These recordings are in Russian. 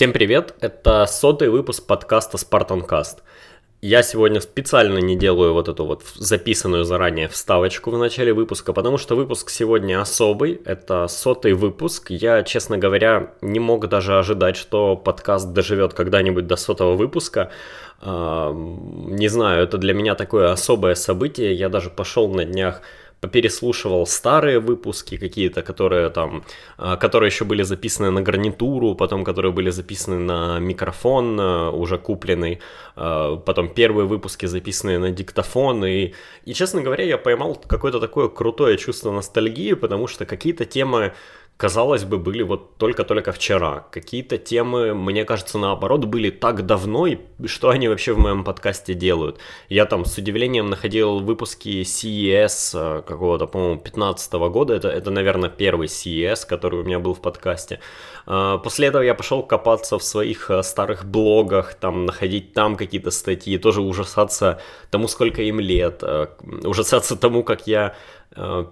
Всем привет, это сотый выпуск подкаста Spartancast. Я сегодня специально не делаю вот эту вот записанную заранее вставочку в начале выпуска, потому что выпуск сегодня особый, это сотый выпуск. Я, честно говоря, не мог даже ожидать, что подкаст доживет когда-нибудь до сотого выпуска. Не знаю, это для меня такое особое событие. Я даже пошел на днях переслушивал старые выпуски какие-то, которые там, а, которые еще были записаны на гарнитуру, потом которые были записаны на микрофон а, уже купленный, а, потом первые выпуски записанные на диктофон, и, и честно говоря, я поймал какое-то такое крутое чувство ностальгии, потому что какие-то темы казалось бы, были вот только-только вчера. Какие-то темы, мне кажется, наоборот, были так давно, и что они вообще в моем подкасте делают. Я там с удивлением находил выпуски CES э, какого-то, по-моему, 15 года. Это, это, наверное, первый CES, который у меня был в подкасте. А, после этого я пошел копаться в своих э, старых блогах, там, находить там какие-то статьи, тоже ужасаться тому, сколько им лет, э, ужасаться тому, как я Э,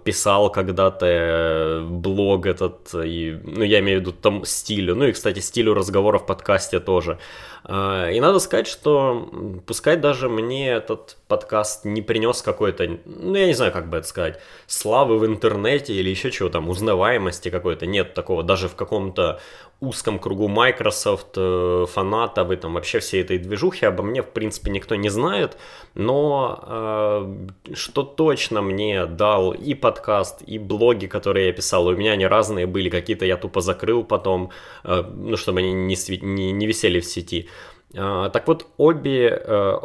писал когда-то э, блог этот, и, ну, я имею в виду там стилю, ну и, кстати, стилю разговора в подкасте тоже. Э, и надо сказать, что пускай даже мне этот подкаст не принес какой-то, ну, я не знаю, как бы это сказать, славы в интернете или еще чего там, узнаваемости какой-то, нет такого, даже в каком-то узком кругу Microsoft, э, фанатов и там вообще всей этой движухи обо мне, в принципе, никто не знает, но э, что точно мне дал и подкаст, и блоги, которые я писал, у меня они разные были, какие-то я тупо закрыл потом, э, ну, чтобы они не, не, не висели в сети, так вот, обе, э,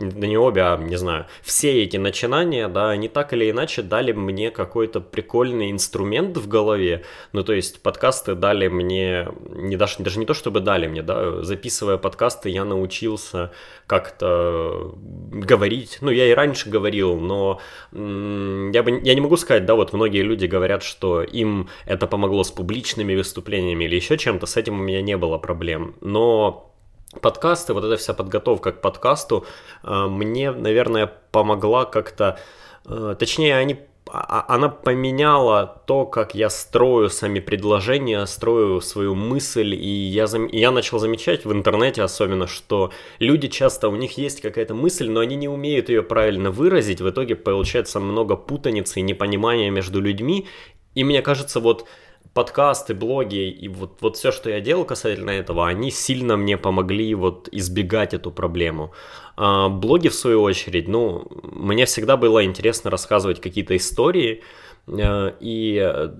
да не обе, а не знаю, все эти начинания, да, они так или иначе дали мне какой-то прикольный инструмент в голове. Ну, то есть подкасты дали мне, не даже, даже не то, чтобы дали мне, да, записывая подкасты, я научился как-то говорить. Ну, я и раньше говорил, но я, бы, я не могу сказать, да, вот многие люди говорят, что им это помогло с публичными выступлениями или еще чем-то, с этим у меня не было проблем. Но подкасты, вот эта вся подготовка к подкасту э, мне, наверное, помогла как-то, э, точнее, они а, а, она поменяла то, как я строю сами предложения, строю свою мысль, и я, зам... я начал замечать в интернете особенно, что люди часто, у них есть какая-то мысль, но они не умеют ее правильно выразить, в итоге получается много путаницы и непонимания между людьми, и мне кажется, вот подкасты, блоги и вот, вот все, что я делал касательно этого, они сильно мне помогли вот избегать эту проблему. А, блоги, в свою очередь, ну, мне всегда было интересно рассказывать какие-то истории, э, и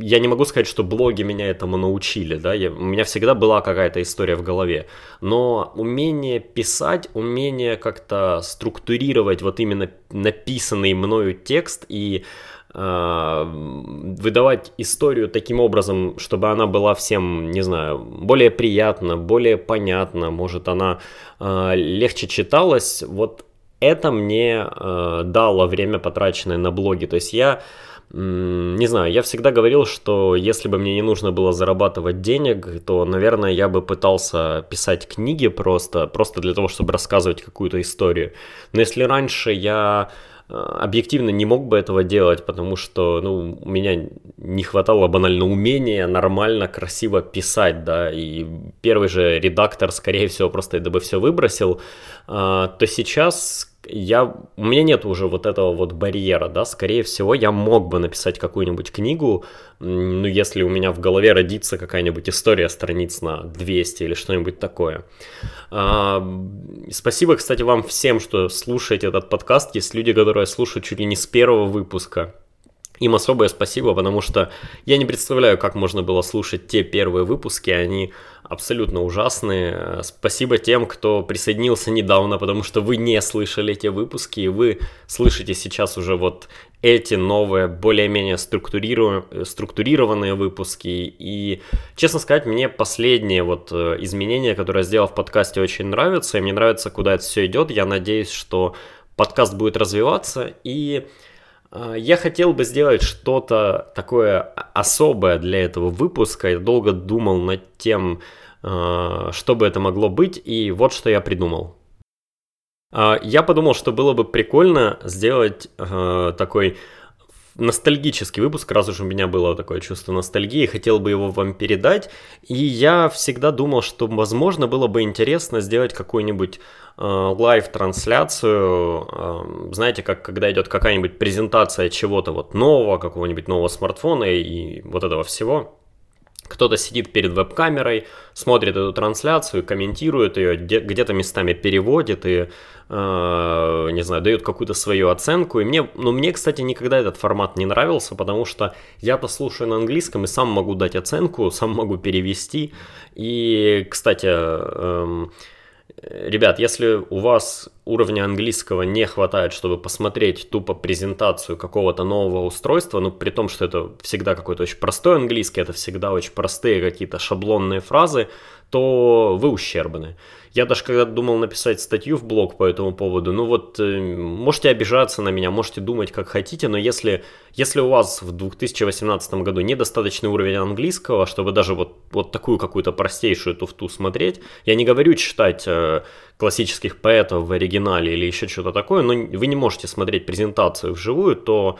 я не могу сказать, что блоги меня этому научили, да, я, у меня всегда была какая-то история в голове, но умение писать, умение как-то структурировать вот именно написанный мною текст и а, выдавать историю таким образом, чтобы она была всем, не знаю, более приятна, более понятна, может она э, легче читалась, вот это мне э, дало время, потраченное на блоге. То есть я, не знаю, я всегда говорил, что если бы мне не нужно было зарабатывать денег, то, наверное, я бы пытался писать книги просто, просто для того, чтобы рассказывать какую-то историю. Но если раньше я Э, объективно не мог бы этого делать, потому что ну, у меня не хватало банально умения нормально, красиво писать, да, и первый же редактор, скорее всего, просто это бы все выбросил, а, то сейчас я, у меня нет уже вот этого вот барьера, да, скорее всего, я мог бы написать какую-нибудь книгу, ну, если у меня в голове родится какая-нибудь история страниц на 200 или что-нибудь такое. А, спасибо, кстати, вам всем, что слушаете этот подкаст. Есть люди, которые слушают чуть ли не с первого выпуска. Им особое спасибо, потому что я не представляю, как можно было слушать те первые выпуски, они абсолютно ужасные. Спасибо тем, кто присоединился недавно, потому что вы не слышали те выпуски, и вы слышите сейчас уже вот эти новые, более-менее структурированные выпуски. И, честно сказать, мне последние вот э, изменения, которые я сделал в подкасте, очень нравятся, и мне нравится, куда это все идет. Я надеюсь, что подкаст будет развиваться, и я хотел бы сделать что-то такое особое для этого выпуска. Я долго думал над тем, а, что бы это могло быть, и вот что я придумал. А, я подумал, что было бы прикольно сделать такой ностальгический выпуск, раз уж у меня было такое чувство ностальгии, хотел бы его вам передать. И я всегда думал, что, возможно, было бы интересно сделать какую-нибудь э, live-трансляцию, э, знаете, как когда идет какая-нибудь презентация чего-то вот нового, какого-нибудь нового смартфона и вот этого всего. Кто-то сидит перед веб-камерой, смотрит эту трансляцию, комментирует ее, где-то местами переводит и, э, не знаю, дает какую-то свою оценку. И мне, ну, мне, кстати, никогда этот формат не нравился, потому что я-то слушаю на английском и сам могу дать оценку, сам могу перевести. И, кстати, э, Ребят, если у вас уровня английского не хватает, чтобы посмотреть тупо презентацию какого-то нового устройства, ну при том, что это всегда какой-то очень простой английский, это всегда очень простые какие-то шаблонные фразы, то вы ущербны. Я даже когда думал написать статью в блог по этому поводу, ну вот, э, можете обижаться на меня, можете думать как хотите, но если, если у вас в 2018 году недостаточный уровень английского, чтобы даже вот, вот такую какую-то простейшую туфту смотреть, я не говорю читать э, классических поэтов в оригинале или еще что-то такое, но вы не можете смотреть презентацию вживую, то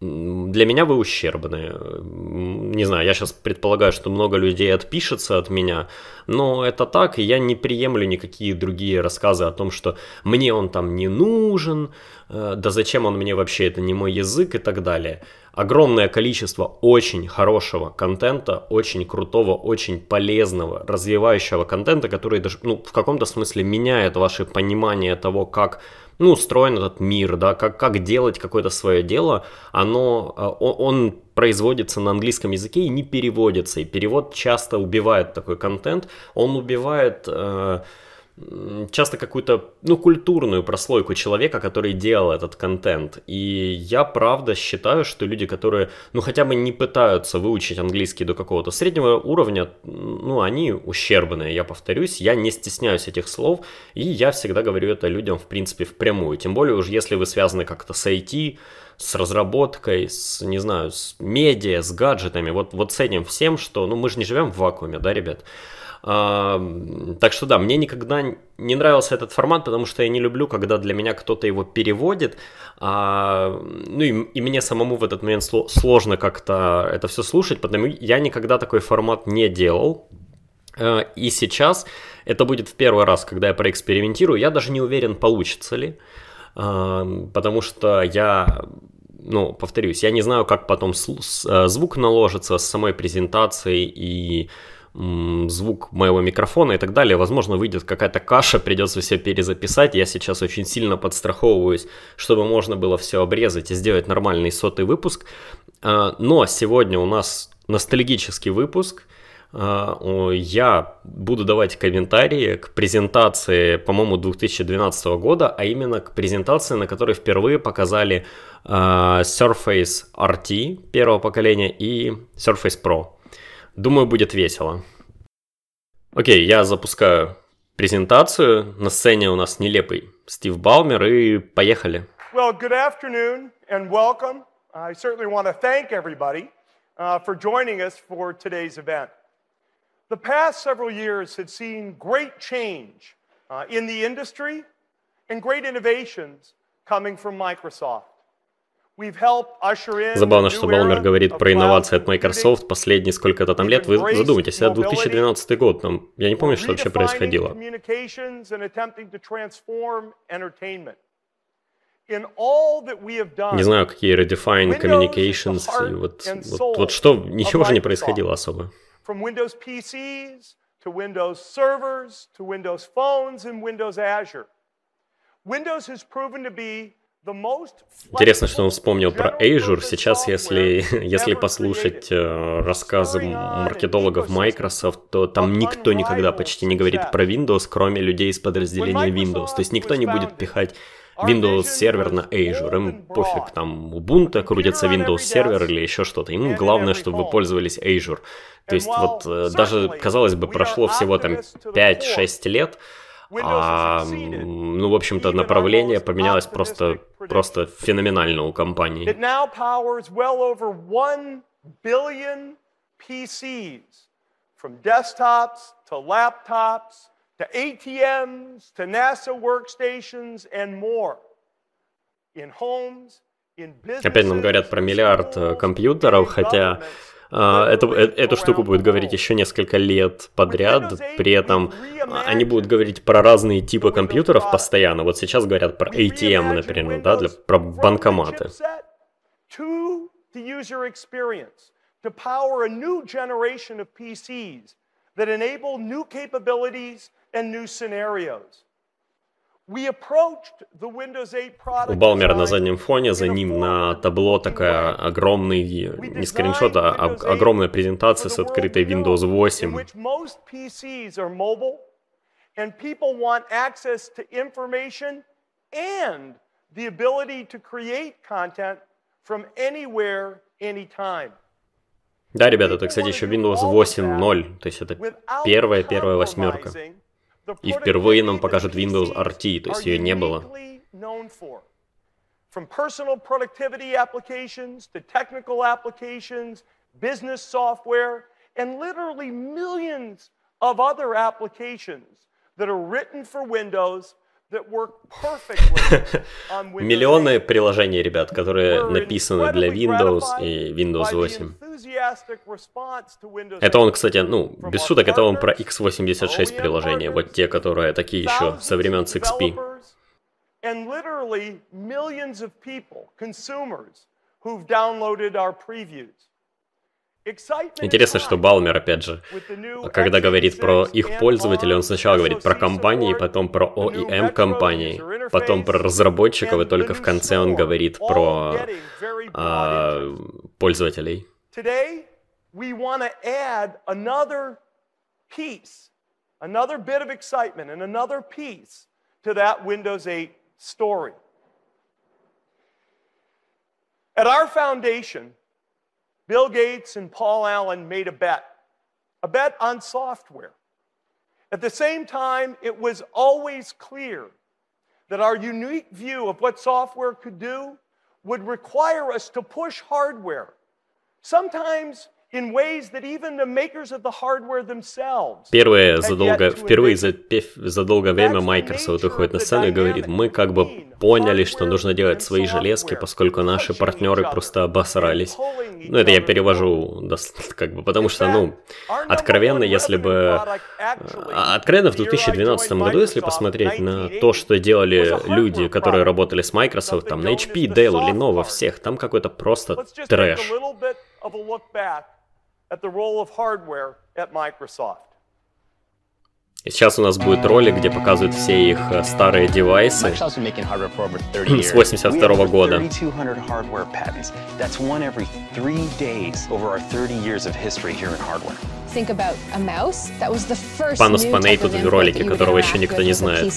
для меня вы ущербны. Не знаю, я сейчас предполагаю, что много людей отпишется от меня, но это так, и я не приемлю никакие другие рассказы о том, что мне он там не нужен, э, да зачем он мне вообще, это не мой язык и так далее. Огромное количество очень хорошего контента, очень крутого, очень полезного, развивающего контента, который даже, ну, в каком-то смысле меняет ваше понимание того, как ну, устроен этот мир, да, как, как делать какое-то свое дело, оно, э, он, он производится на английском языке и не переводится, и перевод часто убивает такой контент, он убивает... Э, часто какую-то, ну, культурную прослойку человека, который делал этот контент. И я правда считаю, что люди, которые, ну, хотя бы не пытаются выучить английский до какого-то среднего уровня, ну, они ущербные, я повторюсь, я не стесняюсь этих слов, и я всегда говорю это людям, в принципе, впрямую. Тем более уж если вы связаны как-то с IT, с разработкой, с, не знаю, с медиа, с гаджетами, вот, вот с этим всем, что, ну, мы же не живем в вакууме, да, ребят? Так что да, мне никогда не нравился этот формат, потому что я не люблю, когда для меня кто-то его переводит. А, ну и, и мне самому в этот момент сложно как-то это все слушать, потому я никогда такой формат не делал. А, и сейчас это будет в первый раз, когда я проэкспериментирую. Я даже не уверен, получится ли. Потому что я ну, повторюсь, я не знаю, как потом звук наложится с самой презентацией и звук моего микрофона и так далее. Возможно, выйдет какая-то каша, придется все перезаписать. Я сейчас очень сильно подстраховываюсь, чтобы можно было все обрезать и сделать нормальный сотый выпуск. А, но сегодня у нас ностальгический выпуск. А, я буду давать комментарии к презентации, по-моему, 2012 года, а именно к презентации, на которой впервые показали а, Surface RT первого поколения и Surface Pro. Думаю, будет весело. Окей, я запускаю презентацию. На сцене у нас нелепый Стив Балмер и поехали. Well, good afternoon and welcome. I certainly want to thank everybody uh, for joining us for today's event. The past several years have seen great change uh, in the industry and great innovations coming from Microsoft. Забавно, что Балмер говорит про инновации от Microsoft последние сколько-то там лет. Вы задумайтесь, это 2012 год, там, я не помню, что вообще происходило. Не знаю, какие Redefine Communications, и вот, вот, вот что, ничего же не происходило особо. Windows has proven to be Интересно, что он вспомнил про Azure. Сейчас, если, если послушать э, рассказы маркетологов Microsoft, то там никто никогда почти не говорит про Windows, кроме людей из подразделения Windows. То есть никто не будет пихать Windows сервер на Azure. Им пофиг, там Ubuntu крутится Windows сервер или еще что-то. Им главное, чтобы вы пользовались Azure. То есть вот э, даже, казалось бы, прошло всего там 5-6 лет, а, ну, в общем-то, направление поменялось просто, просто феноменально у компании. It now powers well over 1 billion PCs, from desktops to laptops to ATMs to NASA workstations and more in homes, Опять нам говорят про миллиард э, компьютеров, хотя эту, э, эту штуку будет говорить еще несколько лет подряд, при этом а, они будут говорить про разные типы компьютеров постоянно. Вот сейчас говорят про ATM, например, да, для, про банкоматы. to power a new generation of PCs that enable new capabilities and new scenarios. У Балмера на заднем фоне, за ним на табло такая огромный, не скриншот, а огромная презентация с открытой Windows 8. And people want access to information and the ability to create content from anywhere, anytime. Да, ребята, это, кстати, еще Windows 8.0, то есть это первая-первая восьмерка. И впервые нам покажут Windows RT, то есть ее не было. From personal productivity applications to technical applications, business software, and literally millions of other applications that are written for Windows Миллионы приложений, ребят, которые написаны для Windows и Windows 8. Это он, кстати, ну, без шуток, это он про x86 приложения, вот те, которые такие еще со времен XP. And literally millions of people, consumers, who've downloaded our previews. Интересно, что Балмер, опять же, когда говорит про их пользователей, он сначала говорит про компании, потом про OEM компании, потом про разработчиков, и только в конце он говорит про а, пользователей. Another bit of excitement and another piece to that Windows 8 story. At our foundation, Bill Gates and Paul Allen made a bet, a bet on software. At the same time, it was always clear that our unique view of what software could do would require us to push hardware, sometimes Первое задолго, впервые за, за долгое время Microsoft выходит на сцену и говорит, мы как бы поняли, что нужно делать свои железки, поскольку наши партнеры просто обосрались. Ну, это я перевожу, как бы, потому что, ну, откровенно, если бы... А, откровенно, в 2012 году, если посмотреть на то, что делали люди, которые работали с Microsoft, там, на HP, Dell, Lenovo, всех, там какой-то просто трэш at the role of hardware at Microsoft. И сейчас у нас будет ролик, где показывают все их э, старые девайсы. С 82 года. Панус Паней тут в ролике, которого еще никто не знает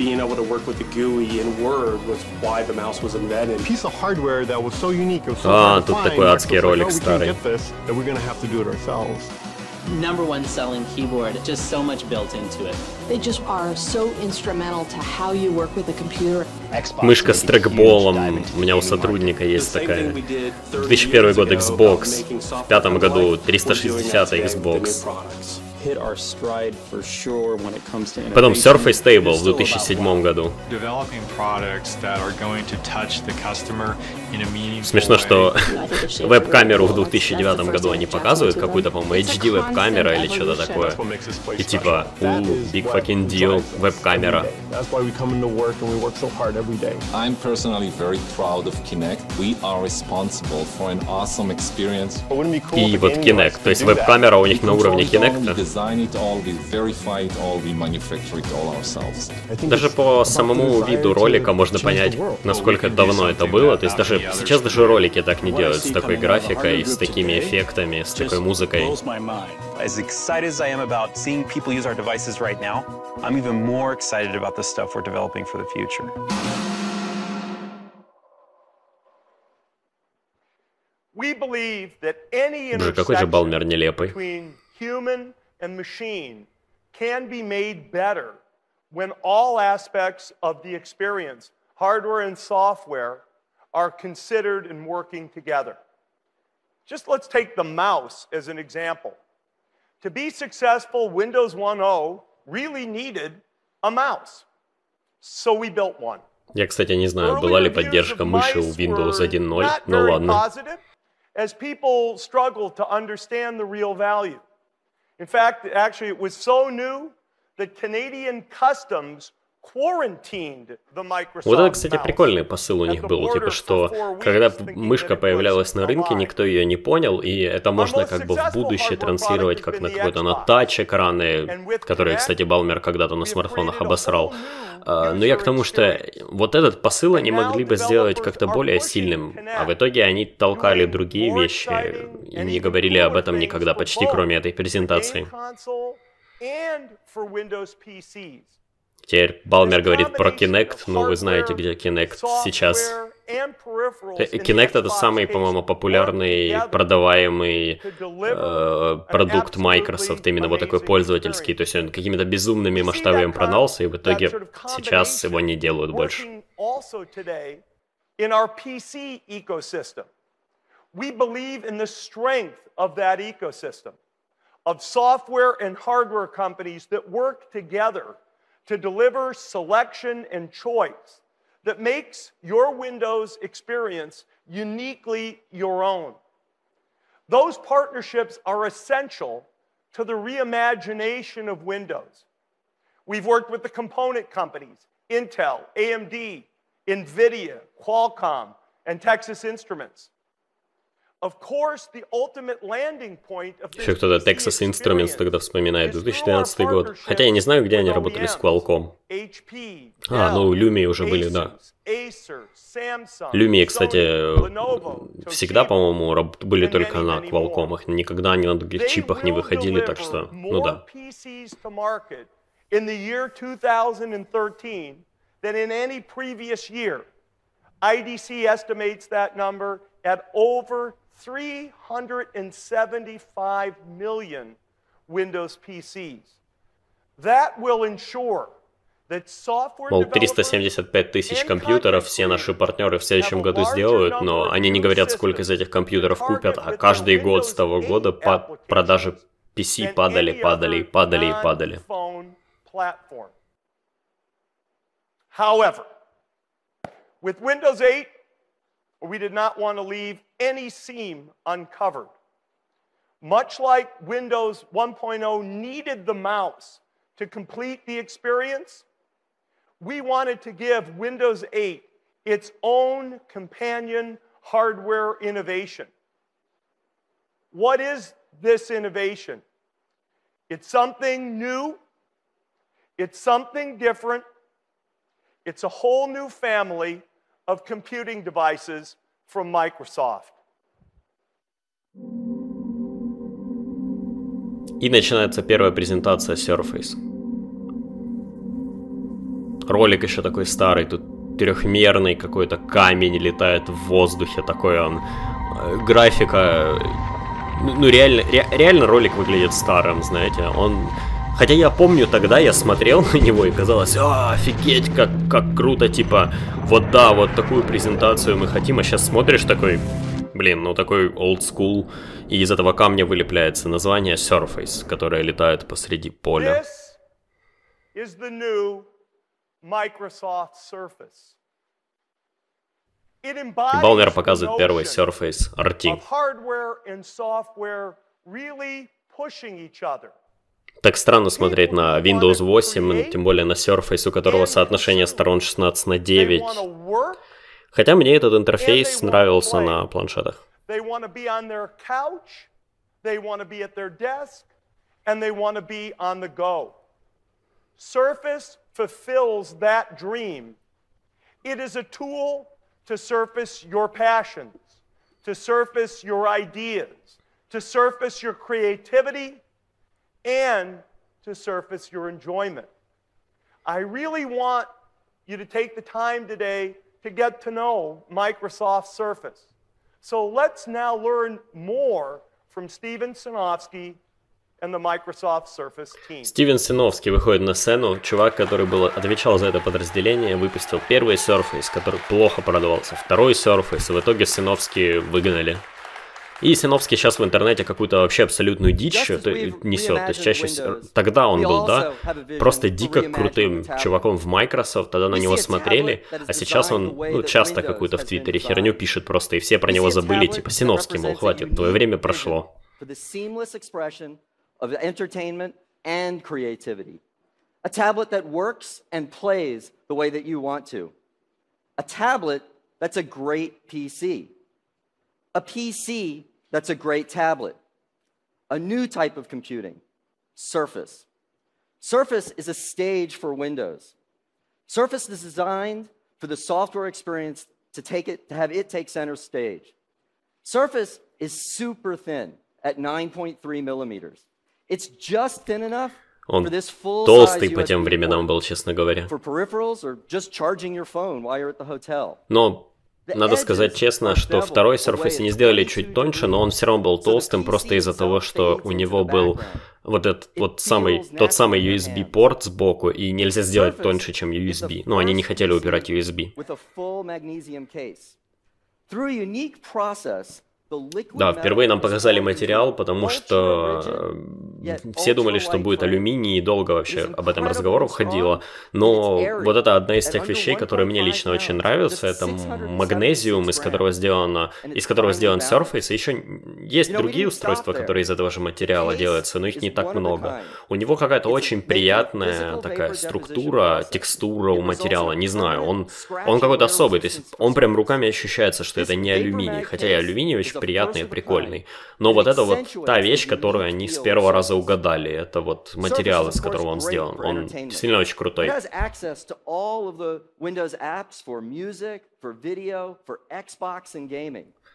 being able to work with the GUI and Word was why the mouse was invented. Piece of hardware that was so unique and so а, тут такой адский ролик старый. That we're gonna have to do it ourselves. Number one selling keyboard, just so much built into it. They just are so instrumental to how you work with a computer. Мышка с трекболом. У меня у сотрудника есть такая. 2001 год Xbox. В 2005 году 360 Xbox. Потом Surface Table в 2007 году. Смешно, что веб-камеру в 2009 году они показывают, какую-то, по-моему, HD веб-камера или что-то такое. И типа, у, big fucking deal, веб-камера. I'm personally very proud of Kinect. We are responsible for an awesome experience. И вот Kinect, то есть веб-камера у них на уровне Kinect. Даже по самому виду ролика можно понять, насколько давно это было. То есть даже сейчас даже ролики так не делают с такой графикой, с такими эффектами, с такой музыкой. As excited as I am about seeing people use our devices right now, I'm even more excited about the stuff we're developing for the future. We believe that any какой же Балмер нелепый and machine can be made better when all aspects of the experience, hardware and software, are considered and working together. Just let's take the mouse as an example. To be successful, Windows 1.0 really needed a mouse. So we built one. Я, кстати, не знаю, была ли поддержка мыши у Windows 1.0, но ладно. As people struggled to understand the real value. In fact, actually, it was so new that Canadian customs вот это, кстати, прикольный посыл у них был, типа, что когда мышка появлялась на рынке, никто ее не понял, и это можно как бы в будущее транслировать как на какой-то на тач экраны, которые, кстати, Балмер когда-то на смартфонах обосрал. А, но я к тому, что вот этот посыл они могли бы сделать как-то более сильным, а в итоге они толкали другие вещи и не говорили об этом никогда, почти кроме этой презентации. Теперь Балмер говорит про Kinect, ну вы знаете, где Kinect сейчас. Э, Kinect это самый, по-моему, популярный, продаваемый э, продукт Microsoft, именно вот такой пользовательский. То есть он какими-то безумными масштабами продался, и в итоге сейчас его не делают больше. We believe in the strength of that ecosystem of software and hardware companies that work together to deliver selection and choice that makes your Windows experience uniquely your own. Those partnerships are essential to the reimagination of Windows. We've worked with the component companies Intel, AMD, NVIDIA, Qualcomm, and Texas Instruments Еще кто-то Texas Instruments тогда вспоминает 2012 год. Хотя я не знаю, где они работали с Qualcomm. А, ну, Lumia уже были, да. Lumia, кстати, всегда, по-моему, были только на Qualcomm. Никогда они на других чипах не выходили, так что, ну да. In the year 2013 than in any previous year. IDC estimates that number at over 375 million Windows PCs. That will ensure Мол, 375 тысяч компьютеров все наши партнеры в следующем году сделают, но они не говорят, сколько из этих компьютеров купят, а каждый год с того года по продажи PC падали, падали, падали и падали. However, with Windows 8, we did not want to leave any seam uncovered. Much like Windows 1.0 needed the mouse to complete the experience, we wanted to give Windows 8 its own companion hardware innovation. What is this innovation? It's something new, it's something different, it's a whole new family of computing devices from Microsoft. И начинается первая презентация Surface. Ролик еще такой старый, тут трехмерный какой-то камень летает в воздухе, такой он. Э, графика, ну реально, ре, реально ролик выглядит старым, знаете, он Хотя я помню, тогда я смотрел на него и казалось, а, офигеть, как, как круто, типа, вот да, вот такую презентацию мы хотим, а сейчас смотришь такой, блин, ну такой old school, и из этого камня вылепляется название Surface, которое летает посреди поля. Microsoft Surface. И Балмер показывает первый Surface RT. Так странно смотреть на Windows 8, тем более на Surface, у которого соотношение сторон 16 на 9. Хотя мне этот интерфейс нравился на планшетах. Surface fulfills that dream. It is a tool to surface your passions, to surface your ideas, to surface your creativity, and to surface your enjoyment. I really want you to take the time today to get to know Microsoft Surface. So let's now learn more from Steven Sinofsky and the Microsoft Surface team. Стивен Синовский выходит на сцену. Чувак, который был, отвечал за это подразделение, выпустил первый Surface, который плохо продавался, второй Surface, и в итоге Синовский выгнали. И Синовский сейчас в интернете какую-то вообще абсолютную дичь несет. То есть чаще всего... Тогда он был, да, просто дико крутым чуваком в Microsoft, тогда на него смотрели, а сейчас он ну, часто какую-то в Твиттере херню пишет просто, и все про него забыли, типа, Синовский, мол, хватит, твое время прошло. A tablet that works and plays the way that you want to. A tablet that's a great PC. A PC that's a great tablet. A new type of computing, Surface. Surface is a stage for Windows. Surface is designed for the software experience to take it to have it take center stage. Surface is super thin at 9.3 millimeters. It's just thin enough Он толстый по тем временам был, честно говоря. Но надо сказать честно, что второй Surface не сделали чуть тоньше, но он все равно был толстым просто из-за того, что у него был вот этот вот самый, тот самый USB-порт сбоку, и нельзя сделать тоньше, чем USB. Ну, они не хотели убирать USB. Да, впервые нам показали материал, потому что все думали, что будет алюминий, и долго вообще об этом разговор ходило. Но вот это одна из тех вещей, которые мне лично очень нравятся. Это магнезиум, из которого сделано, из которого сделан Surface. И еще есть другие устройства, которые из этого же материала делаются, но их не так много. У него какая-то очень приятная такая структура, текстура у материала. Не знаю, он, он какой-то особый. То есть он прям руками ощущается, что это не алюминий. Хотя и алюминий очень приятный и прикольный. Но вот это вот та вещь, которую они с первого раза угадали. Это вот материал, из которого он сделан. Он действительно очень крутой.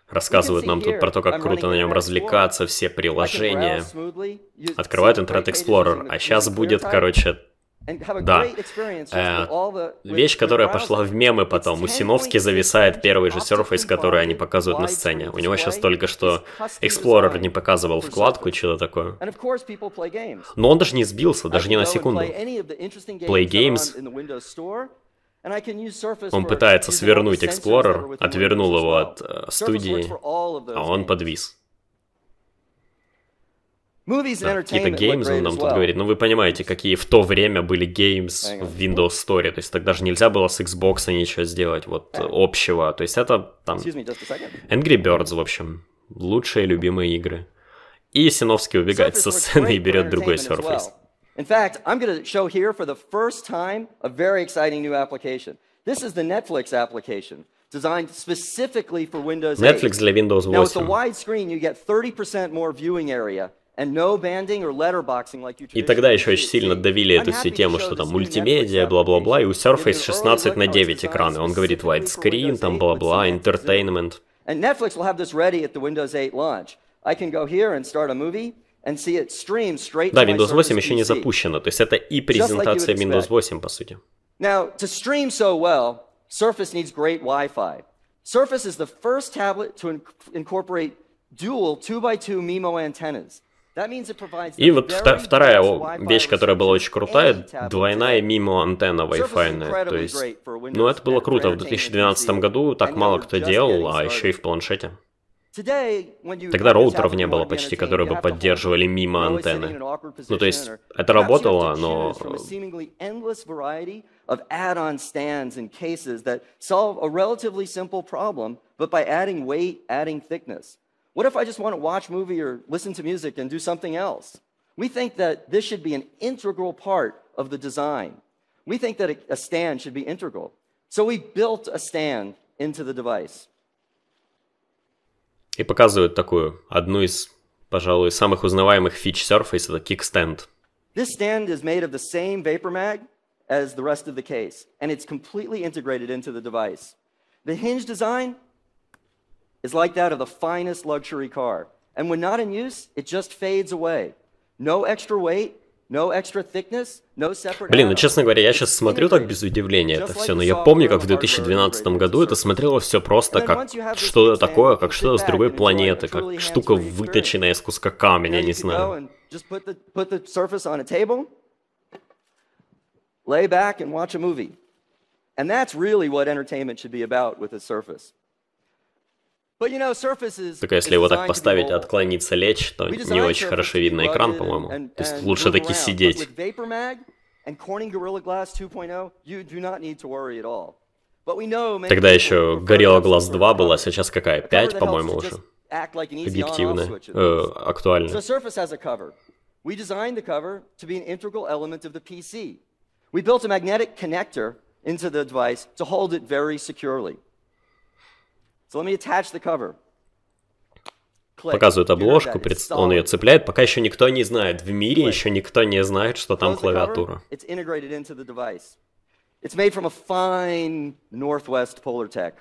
Рассказывают нам тут про то, как круто на нем развлекаться, все приложения. Открывают Internet Explorer. А сейчас будет, короче, да. Э, вещь, которая пошла в мемы потом. У Синовски зависает первый же Surface, который они показывают на сцене. У него сейчас только что Explorer не показывал вкладку что-то такое. Но он даже не сбился, даже не на секунду. Play Games. Он пытается свернуть Explorer, отвернул его от э, студии, а он подвис. Да, какие-то games он нам тут говорит. Ну, вы понимаете, какие в то время были games в Windows Store. То есть тогда же нельзя было с Xbox ничего сделать вот общего. То есть это там Angry Birds, в общем. Лучшие любимые игры. И Синовский убегает со сцены и берет другой Surface. In fact, I'm going to show here for the first time a very exciting new application. This is the Netflix application, designed specifically for Windows 8. Netflix для Windows 8. Now, with the wide screen, you get 30% more viewing area и тогда еще очень сильно давили эту всю тему, что там мультимедиа, бла-бла-бла, и у Surface 16 на 9 экраны. Он говорит widescreen, там бла-бла, entertainment. And Netflix will have this ready at the Windows 8 launch. I can go here and start a movie and see it stream straight Да, Windows 8 еще не запущено, то есть это и презентация Windows 8, по сути. Now, to stream so well, Surface needs great Wi-Fi. Surface is the first tablet to incorporate dual 2x2 MIMO antennas. И вот вторая вещь, которая была очень крутая, двойная мимо антенна Wi-Fi. То есть, ну это было круто. В 2012 году так мало кто делал, а еще и в планшете. Тогда роутеров не было почти, которые бы поддерживали мимо антенны. Ну, то есть, это работало, но... of add-on stands and cases that solve a relatively simple problem, but by adding weight, adding thickness. What if I just want to watch movie or listen to music and do something else? We think that this should be an integral part of the design. We think that a stand should be integral. So we built a stand into the device. И показывают такую, одну из, пожалуй, самых узнаваемых фич Surface, это kickstand. This stand is made of the same vapor mag as the rest of the case, and it's completely integrated into the device. The hinge design is like that of the finest luxury car. And when not in use, it just fades away. No extra weight, no extra thickness, no separate Блин, ну честно говоря, я сейчас смотрю так без удивления это все, но я помню, как в 2012 году это смотрело все просто как что-то такое, как что-то с другой планеты, как штука выточенная из куска камня, не знаю. Lay back and watch a movie. And that's really what entertainment should be about with a surface. But you know, Surface is, Только если его так поставить, отклониться, лечь, то не очень хорошо видно экран, по-моему. То есть лучше таки сидеть. With VaporMag and Corning Gorilla Glass 2.0, you do not need to worry at all. But we know many Тогда еще Gorilla Glass some 2 sort of была, сейчас какая? A cover 5, that по-моему, уже. Объективная, э, актуальная. Surface has a cover. We designed the cover to be an integral element of the PC. We built a magnetic connector into the device to hold it very securely. So let me attach the cover. Click. Показывают You heard обложку, that. пред- It's он ее цепляет, пока еще никто не знает. В мире еще никто не знает, что там the cover, клавиатура. It's the made from a fine Northwest Polar Tech.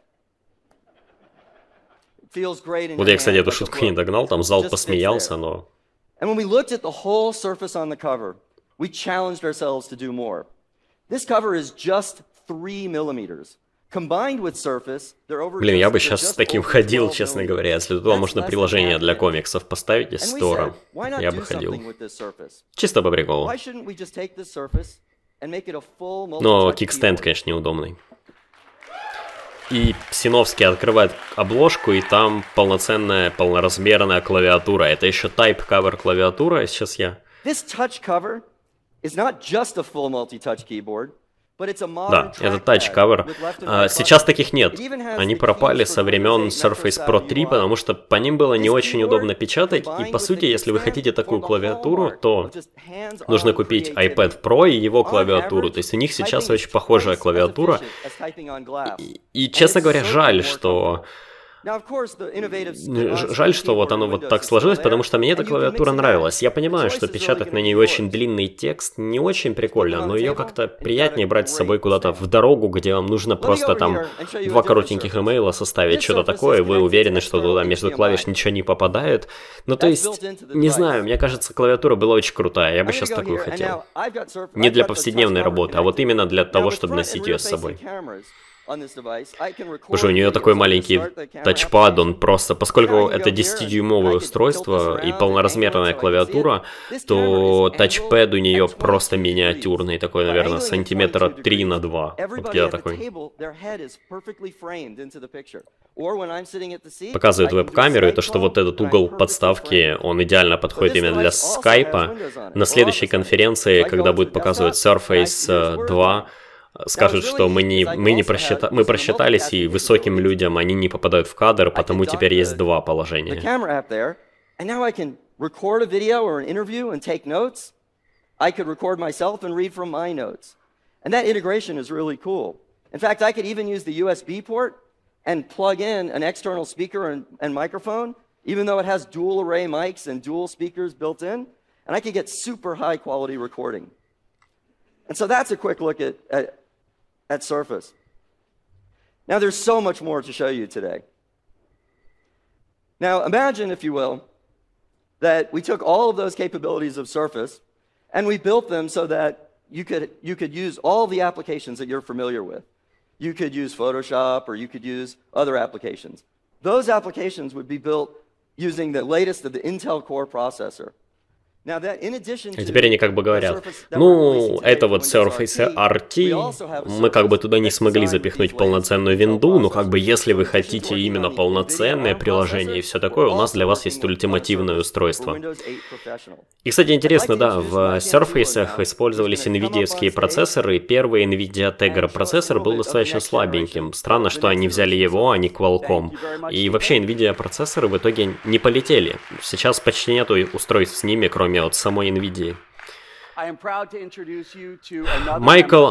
Вот я, кстати, эту шутку не догнал, там зал посмеялся, но And when we looked at the whole surface on the cover, we challenged ourselves to do more. This cover is just three millimeters. Блин, я бы сейчас с таким ходил, 12 честно говоря. Если туда можно приложение для комиксов поставить из стора, я бы ходил. Чисто по приколу. Но кикстенд, конечно, неудобный. И Синовский открывает обложку, и там полноценная, полноразмерная клавиатура. Это еще Type Cover клавиатура. Сейчас я... This touch cover is not just a full multi-touch keyboard, Да, это Touch Cover. А, Сейчас таких нет. Они пропали со времен Windows 8 Surface Pro Style 3, UI. потому что по ним было не очень удобно печатать. И по сути, если вы хотите такую клавиатуру, то нужно купить iPad Pro и его клавиатуру. То есть у них сейчас очень похожая клавиатура. И, и, честно говоря, жаль, что... Жаль, что вот оно вот так сложилось, потому что мне эта клавиатура нравилась. Я понимаю, что печатать на ней очень длинный текст не очень прикольно, но ее как-то приятнее брать с собой куда-то в дорогу, где вам нужно просто там два коротеньких имейла составить, что-то такое, вы уверены, что туда между клавиш ничего не попадает. Ну, то есть, не знаю, мне кажется, клавиатура была очень крутая, я бы сейчас такую хотел. Не для повседневной работы, а вот именно для того, чтобы носить ее с собой. Потому что у нее такой маленький тачпад, он просто, поскольку это go here and I 10-дюймовое can устройство и полноразмерная клавиатура, то тачпэд у нее просто 22 миниатюрный, такой, наверное, сантиметра 22 3 на degrees, 2. Вот the такой. Показывает веб-камеру, и то, Skype что вот этот угол подставки, он идеально подходит именно для скайпа. На следующей конференции, когда будет показывать Surface can use э, Word 2, what's что мы не, мы не have мы просчитались, и высоким людям они не попадают в кадр, потому теперь есть два положения. I could record myself and read from my notes. And that integration is really cool. In fact, I could even use the USB port and plug in an external speaker and, and microphone, even though it has dual array mics and dual speakers built in, and I could get super high quality recording. And so that's a quick look at, at, at Surface. Now, there's so much more to show you today. Now, imagine, if you will, that we took all of those capabilities of Surface and we built them so that you could, you could use all the applications that you're familiar with. You could use Photoshop or you could use other applications. Those applications would be built using the latest of the Intel Core processor. И теперь они как бы говорят, ну, это вот Surface RT, мы как бы туда не смогли запихнуть полноценную винду, но Intel как бы если вы хотите именно полноценное NVIDIA приложение и все такое, у нас для вас есть ультимативное устройство. Windows 8 Professional. И, кстати, интересно, да, в Surface использовались stage процессоры, и первый NVIDIA Tegra процессор был достаточно слабеньким. Странно, что они взяли его, а не Qualcomm. И вообще NVIDIA процессоры в итоге не полетели. Сейчас почти нету устройств с ними, кроме вот самой NVIDIA. Майкл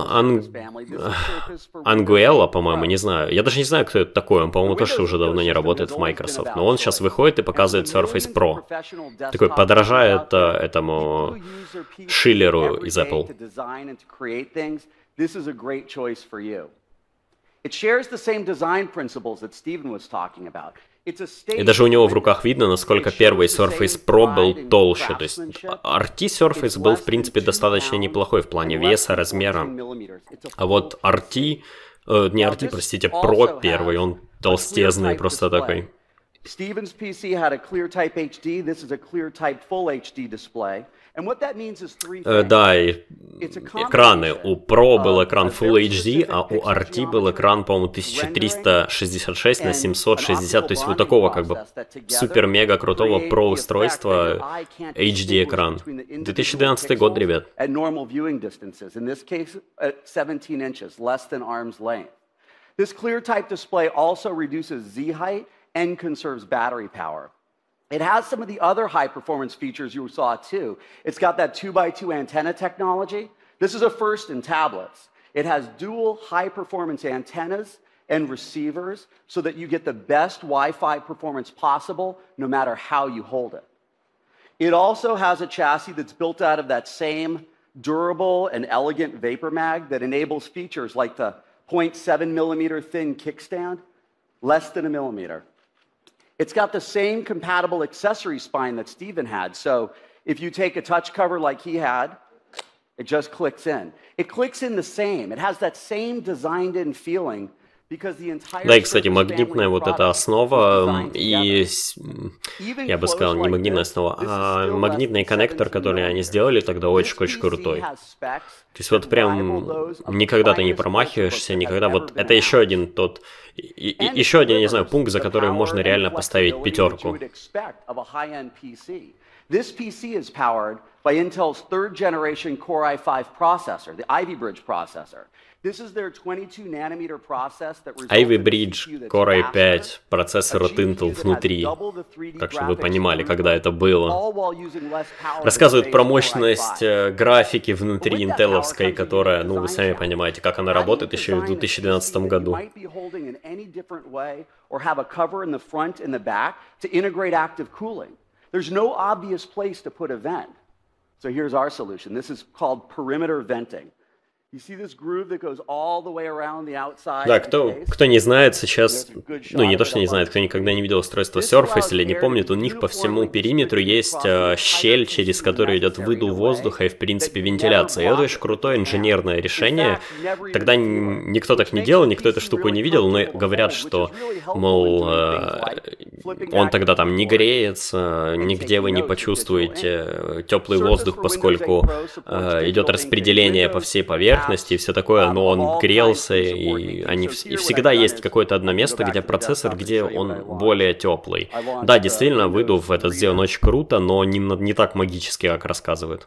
Ангуэлла, по-моему, не знаю. Я даже не знаю, кто это такой. Он, по-моему, тоже уже давно не работает в Microsoft. Но он сейчас выходит и показывает Surface Pro. Такой подражает э, этому Шиллеру из Apple. It shares the same design principles that Stephen was talking about. И даже у него в руках видно, насколько первый Surface Pro был толще. То есть RT Surface был, в принципе, достаточно неплохой в плане веса, размера. А вот RT, э, не RT, простите, Pro первый, он толстезный просто такой. Stephen's PC had a ClearType HD. This is a ClearType Full HD display. And what that means is three Э, things. Да, и экраны. У Pro был экран Full HD, а у RT был экран, по-моему, 1366 на 760, то есть вот такого как бы супер-мега крутого Pro устройства HD экран. 2012 год, ребят. At normal viewing distances, in this case, at 17 inches, less than arm's length. This clear type display also reduces Z height and conserves battery power. It has some of the other high performance features you saw too. It's got that 2x2 antenna technology. This is a first in tablets. It has dual high performance antennas and receivers so that you get the best Wi Fi performance possible no matter how you hold it. It also has a chassis that's built out of that same durable and elegant vapor mag that enables features like the 0.7 millimeter thin kickstand, less than a millimeter. It's got the same compatible accessory spine that Steven had. So if you take a touch cover like he had, it just clicks in. It clicks in the same. It has that same designed in feeling Да, и, кстати, магнитная вот эта основа, и, я бы сказал, не магнитная основа, а магнитный коннектор, 17 который они сделали, тогда очень-очень крутой. То есть вот прям никогда ты не промахиваешься, никогда. Вот это еще один тот, и, и- еще один, я не знаю, пункт, за который можно реально поставить пятерку. This PC is powered by Intel's third generation Core i5 processor, the Ivy Bridge processor. This is their 22 nanometer process that results Ivy Bridge Core faster, i5, процессор Intel внутри. double the 3D Так, чтобы вы понимали, когда это было. Рассказывают про мощность i5. э, графики внутри интеловской, которая, ну, вы сами понимаете, как она работает еще и в design a 2012 PC that you году. There's no obvious place to put a vent. So here's our solution. This is called perimeter venting. Да, кто, кто не знает сейчас, ну не то, что не знает, кто никогда не видел устройство Surface или не помнит, у них по всему периметру есть э, щель, через которую идет выдув воздуха и, в принципе, вентиляция. И это очень крутое инженерное решение. Тогда никто так не делал, никто эту штуку не видел, но говорят, что, мол, э, он тогда там не греется, нигде вы не почувствуете теплый воздух, поскольку э, идет распределение по всей поверхности и все такое, но он грелся, и, они, и всегда есть какое-то одно место, где процессор, где он более теплый. Да, действительно, выдув это сделано очень круто, но не, не так магически, как рассказывают.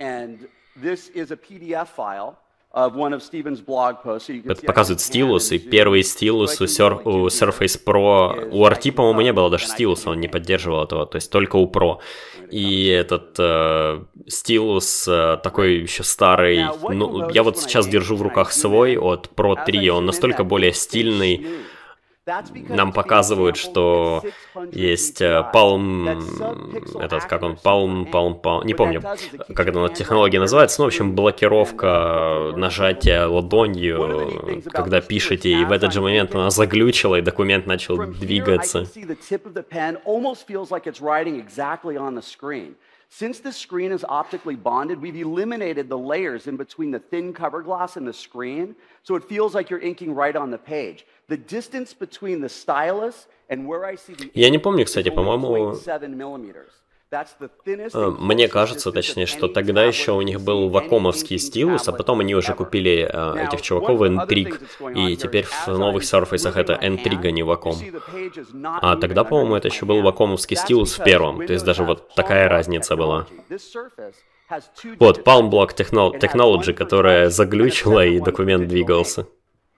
Показывает стилус, и первый стилус у, Sur- у Surface Pro, у RT, по-моему, не было даже стилуса, он не поддерживал этого, то есть только у Pro. И этот э, стилус э, такой еще старый, ну, я вот сейчас держу в руках свой от Pro as I 3, он настолько более стильный, нам показывают, что at 600 есть э, Palm, этот, как он, Palm, Palm. Palm, не помню, как эта технология называется, ну, в общем, блокировка uh, нажатия ладонью, когда пишете, и в этот же момент она заглючила, и документ начал двигаться. Since the screen is optically bonded, we've eliminated the layers in between the thin cover glass and the screen, so it feels like you're inking right on the page. Я не помню, кстати, по-моему, 0.7 millimeters. That's the thinnest Э, and Мне кажется, точнее, что тогда еще у них был inking стилус, а потом они уже купили э, этих чуваков N-Trig, и теперь в новых Surface это N-Trig, а не not А тогда, по-моему, это еще был That's стилус в первом, то есть даже вот такая разница была. Вот, Palm. Block Technology, которая заглючила, и документ двигался.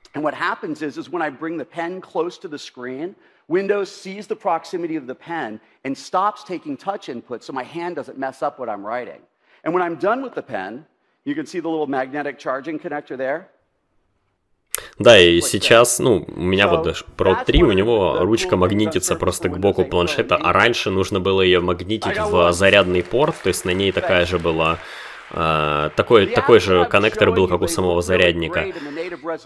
ink. And what happens is, is when I bring the pen close to the screen, Windows sees the proximity of the pen and stops taking touch input so my hand doesn't mess up what I'm writing. And when I'm done with the pen, you can see the little magnetic charging connector there. Да, и сейчас, ну, у меня вот даже Pro 3, у него ручка магнитится просто к боку планшета, а раньше нужно было ее магнитить в зарядный порт, то есть на ней такая же была А, такой, такой же коннектор был, как у самого зарядника.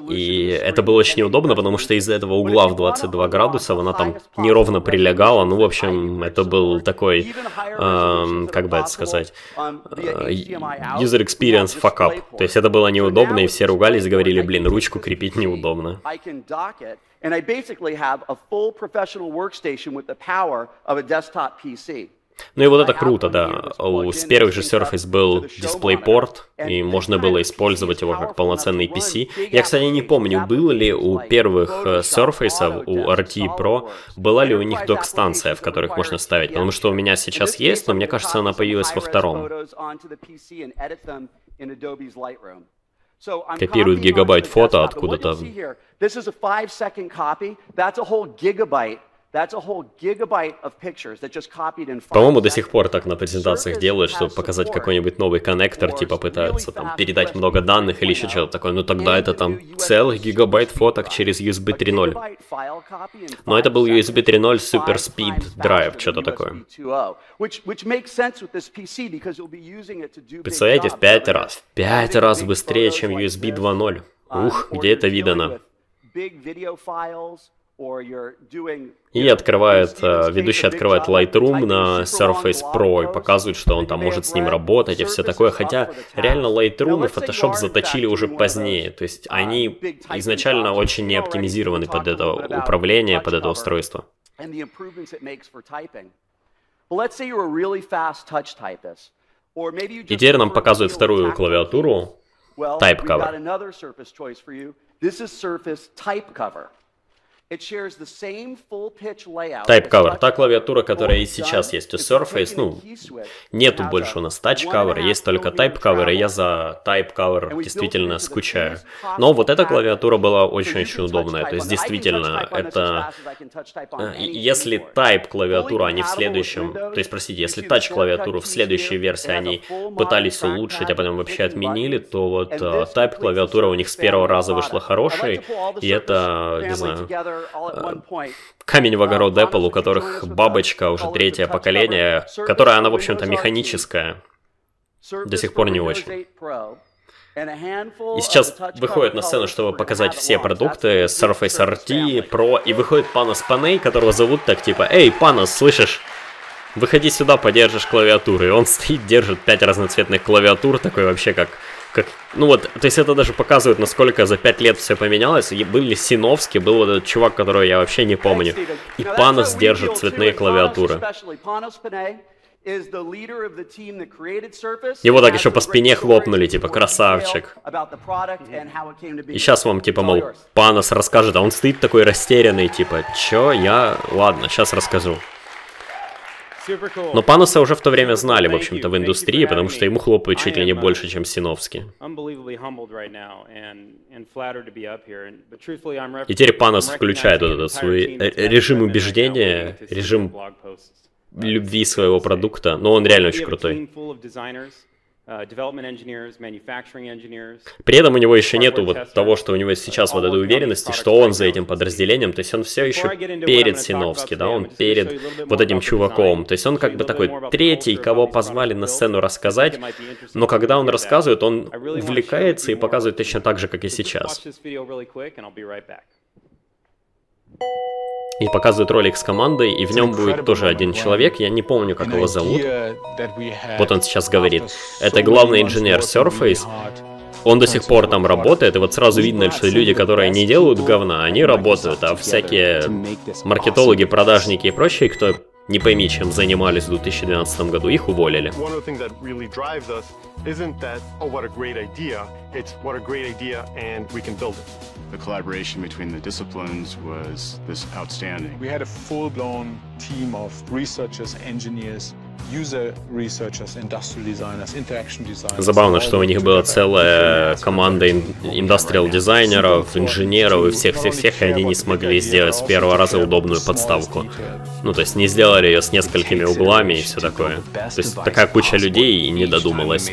И это было очень неудобно, потому что из-за этого угла в 22 градуса она там неровно прилегала. Ну, в общем, это был такой, э, как бы это сказать, э, user experience fuck up. То есть это было неудобно, и все ругались, говорили, блин, ручку крепить неудобно. And I basically have a full professional workstation with the power of a desktop PC. Ну и вот это круто, да. У, с первых же Surface был DisplayPort, и можно было использовать его как полноценный PC. Я, кстати, не помню, было ли у первых э, Surface, у RT Pro, была ли у них док-станция, в которых можно ставить, потому что у меня сейчас есть, но мне кажется, она появилась во втором. Копирует гигабайт фото откуда-то. По-моему, до сих пор так на презентациях делают, чтобы показать какой-нибудь новый коннектор, типа пытаются там передать много данных или еще что-то такое. Ну тогда это там целый гигабайт фоток через USB 3.0. Но это был USB 3.0 Super Speed Drive, что-то такое. Представляете, в пять раз, в пять раз быстрее, чем USB 2.0. Ух, где это видано? И открывает, э, ведущий открывает Lightroom на Surface Pro и показывает, что он там может с ним работать и все такое. Хотя реально Lightroom и Photoshop заточили уже позднее. То есть они изначально очень не оптимизированы под это управление, под это устройство. И теперь нам показывают вторую клавиатуру, Type Cover. Type та клавиатура, которая и сейчас есть у Surface, ну, нету больше у нас Touch Cover, есть только Type Cover, и я за Type Cover действительно скучаю. Но вот эта клавиатура была очень-очень удобная, то есть действительно, это... Э, если Type клавиатура они в следующем... То есть, простите, если Touch клавиатуру в следующей версии они пытались улучшить, а потом вообще отменили, то вот uh, Type клавиатура у них с первого раза вышла хорошей, и это, не знаю, камень в огород Apple, у которых бабочка уже третье поколение, которая она, в общем-то, механическая. До сих пор не очень. И сейчас выходит на сцену, чтобы показать все продукты Surface RT, Pro, и выходит Panos Panay, которого зовут так типа, «Эй, Panos, слышишь? Выходи сюда, подержишь клавиатуру». И он стоит, держит пять разноцветных клавиатур, такой вообще как как, ну вот, то есть это даже показывает, насколько за пять лет все поменялось. И были Синовский, был вот этот чувак, которого я вообще не помню. И Панос держит цветные клавиатуры. Его так еще по спине хлопнули, типа, красавчик. И сейчас вам, типа, мол, Панос расскажет, а он стоит такой растерянный, типа, чё, я... Ладно, сейчас расскажу. Но Пануса уже в то время знали, в общем-то, в индустрии, потому что ему хлопают чуть ли не больше, чем Синовский. И теперь Панос включает вот этот свой режим убеждения, режим любви своего продукта, но он реально очень крутой. Uh, При этом у него еще нету вот того, что у него сейчас вот этой уверенности, что он за этим подразделением, то есть он все еще перед Синовски, да, он перед вот этим чуваком, то есть он как бы такой третий, кого позвали на сцену рассказать, но когда он рассказывает, он увлекается и показывает точно так же, как и сейчас. И показывают ролик с командой, и в нем будет тоже один человек, я не помню, как его зовут. Вот он сейчас говорит. Это главный инженер Surface. Он до сих пор там работает, и вот сразу видно, что люди, которые не делают говна, они работают, а всякие маркетологи, продажники и прочие, кто не пойми, чем занимались в 2012 году, их уволили. The collaboration between the disciplines was this outstanding. We had a full-blown team of researchers, engineers, Забавно, что у них была целая команда индустриал дизайнеров, инженеров и всех-всех-всех, и они не смогли сделать с первого раза удобную подставку. Ну, то есть не сделали ее с несколькими углами и все такое. То есть такая куча людей и не додумалась.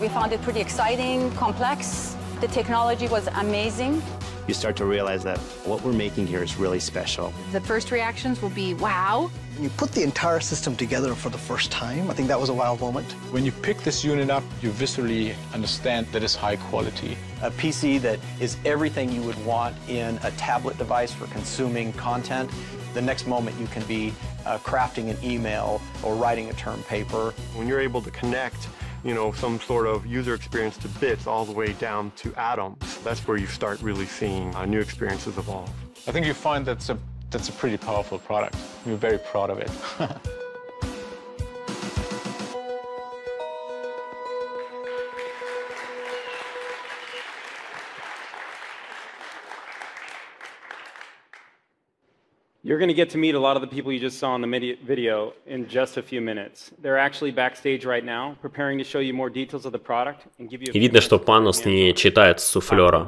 We found it pretty exciting, complex. The technology was amazing you start to realize that what we're making here is really special. The first reactions will be, wow, When You put the entire system together for the first time. I think that was a wild moment. When you pick this unit up, you viscerally understand that it's high quality. A PC that is everything you would want in a tablet device for consuming content. The next moment you can be uh, crafting an email or writing a term paper. When you're able to connect, you know, some sort of user experience to bits all the way down to atoms, that's where you start really seeing uh, new experiences evolve. I think you find that's a that's a pretty powerful product. We're very proud of it. You're going to get to meet a lot of the people you just saw in the video in just a few minutes. They're actually backstage right now, preparing to show you more details of the product and give you И видно, что Панос не читает с суфлера.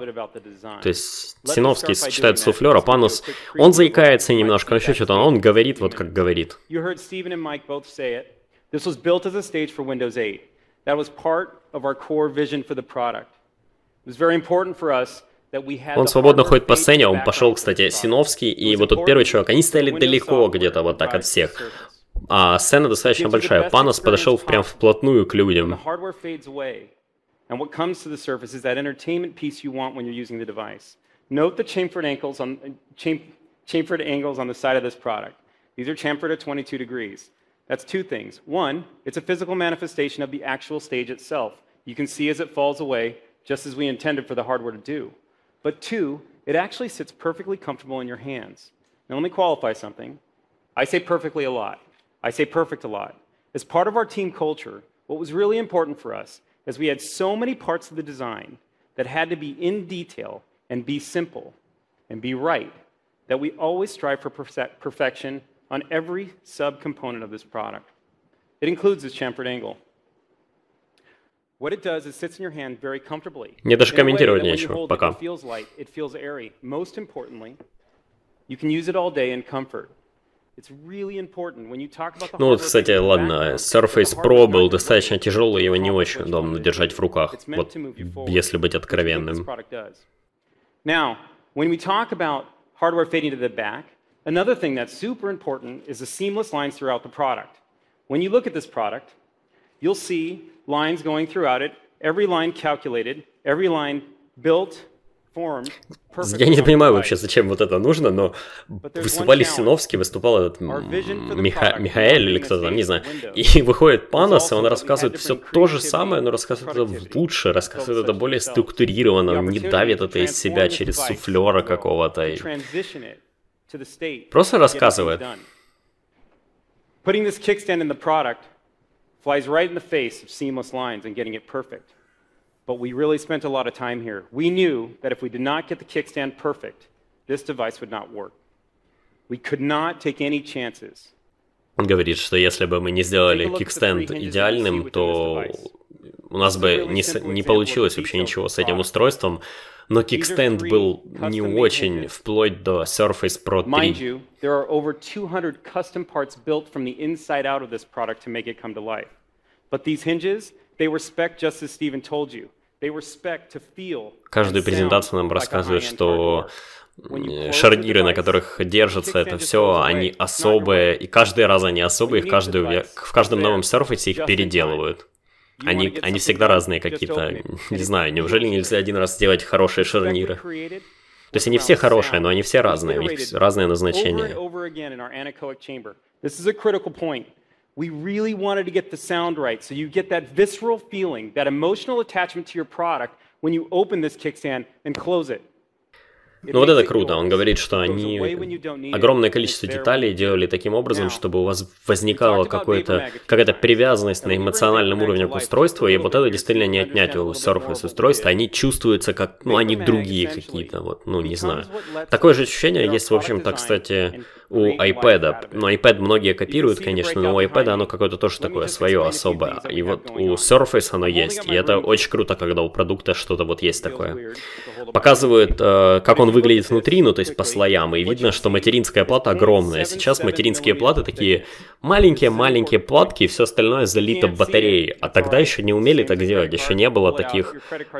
То есть Синовский читает с суфлера, Панос, он заикается немножко, еще что-то, он говорит вот как говорит. You heard Stephen and Mike both say it. This was built as a stage for Windows 8. That was part of our core vision for the product. It was very important for us Он свободно ходит по сцене, он пошел, кстати, Синовский и вот тот первый чувак, они стояли далеко где-то вот так от всех. А сцена достаточно большая. Панос подошел прям вплотную к людям. And what comes to the surface is that entertainment piece you want when you're using the device. Note the chamfered angles on, cham, chamfered angles on the side of this product. These are chamfered at 22 degrees. That's two things. One, it's a physical manifestation of the actual stage itself. You can see as it falls away, just as we intended for the hardware to do. But two, it actually sits perfectly comfortable in your hands. Now, let me qualify something. I say perfectly a lot. I say perfect a lot. As part of our team culture, what was really important for us is we had so many parts of the design that had to be in detail and be simple and be right that we always strive for perfection on every subcomponent of this product. It includes this chamfered angle. Мне даже комментировать нечего пока. Ну вот, кстати, ладно, Surface Pro был достаточно тяжелый, его не очень удобно держать в руках, вот если быть откровенным. Now, when we talk about hardware fading to the back, another thing that's super important is the seamless lines throughout the product. When you look at this product, you'll see lines going throughout it, every line calculated, every line built, Я не понимаю вообще, зачем вот это нужно, но выступали Синовский, выступал этот Миха... Михаэль или кто-то там, не знаю. И выходит Панос, и он рассказывает все то же самое, но рассказывает это лучше, рассказывает это более структурированно, не давит это из себя через суфлера какого-то. И... Просто рассказывает. Putting this kickstand in the product flies right in the face of seamless lines and getting it perfect. But we really spent a lot of time here. We knew that if we did not get the kickstand perfect, this device would not work. We could not take any chances. Он говорит, что если бы мы не сделали кикстенд идеальным, то у нас бы не, не получилось вообще ничего с этим устройством. но кикстенд был не очень, вплоть до Surface Pro 3. Mind you, there are over 200 custom parts built from the inside out of this product to make it come to life. But these hinges, they were spec just as Steven told you. They were spec to feel Каждую презентацию нам рассказывают, что шарниры, на которых держатся это все, они особые, и каждый раз они особые, в, каждую, в каждом новом Surface их переделывают. Они, они всегда разные какие-то. Не знаю, неужели нельзя один раз сделать хорошие шарниры? То есть они все хорошие, но они все разные, у них разное назначение. We really wanted to get the sound right, so you get that visceral feeling, that emotional attachment to your product when you open this kickstand and close it. Ну вот это круто. Он говорит, что они огромное количество деталей делали таким образом, чтобы у вас возникала какая-то какая-то привязанность на эмоциональном уровне к устройству, и вот это действительно не отнять у Surface устройства. Они чувствуются как, ну, они другие какие-то, вот, ну, не знаю. Такое же ощущение есть, в общем-то, кстати, у iPad. Ну, iPad многие копируют, конечно, но у iPad оно какое-то тоже такое свое особое. И вот у Surface оно есть. И это очень круто, когда у продукта что-то вот есть такое. Показывают, э, как он выглядит внутри, ну, то есть по слоям. И видно, что материнская плата огромная. Сейчас материнские платы такие маленькие-маленькие платки, и все остальное залито батареей. А тогда еще не умели так делать, еще не было таких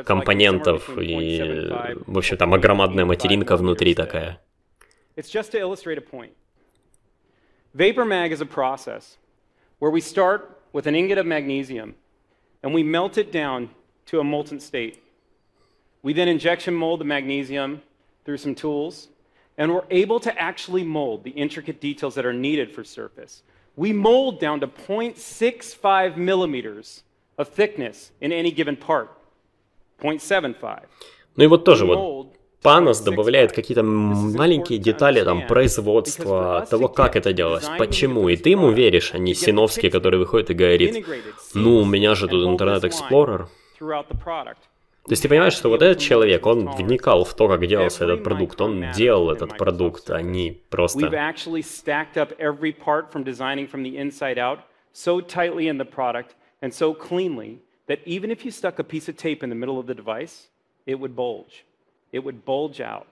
компонентов. И, в общем, там огромадная материнка внутри такая. It's just to illustrate a point. Vapor Mag is a process where we start with an ingot of magnesium and we melt it down to a molten state. We then injection mold the magnesium through some tools, and we're able to actually mold the intricate details that are needed for surface. We mold down to 0.65 millimeters of thickness in any given part. 0.75. Ну и вот тоже вот Панос добавляет какие-то маленькие детали там производства, того, как это делалось, почему. И ты ему веришь, а не Синовский, который выходит и говорит, ну, у меня же тут Internet Explorer. То есть ты понимаешь, что вот этот человек, он вникал в то, как делался этот продукт, он делал этот продукт, а не просто... so tightly in the product and so cleanly that even if you stuck a piece of tape in the middle of the device, it would bulge. It would bulge out.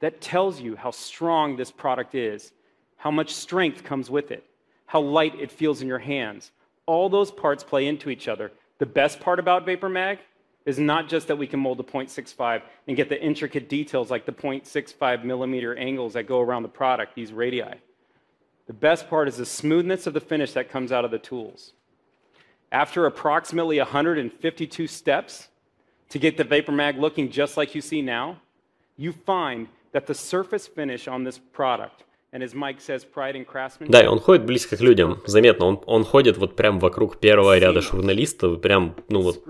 That tells you how strong this product is, how much strength comes with it, how light it feels in your hands. All those parts play into each other. The best part about Vapor Mag is not just that we can mold to 0.65 and get the intricate details like the 0.65 millimeter angles that go around the product, these radii. The best part is the smoothness of the finish that comes out of the tools. After approximately 152 steps to get the Vapor Mag looking just like you see now, you find that the surface finish on this product Да, и он ходит близко к людям, заметно, он, он ходит вот прям вокруг первого ряда журналистов, прям, ну вот,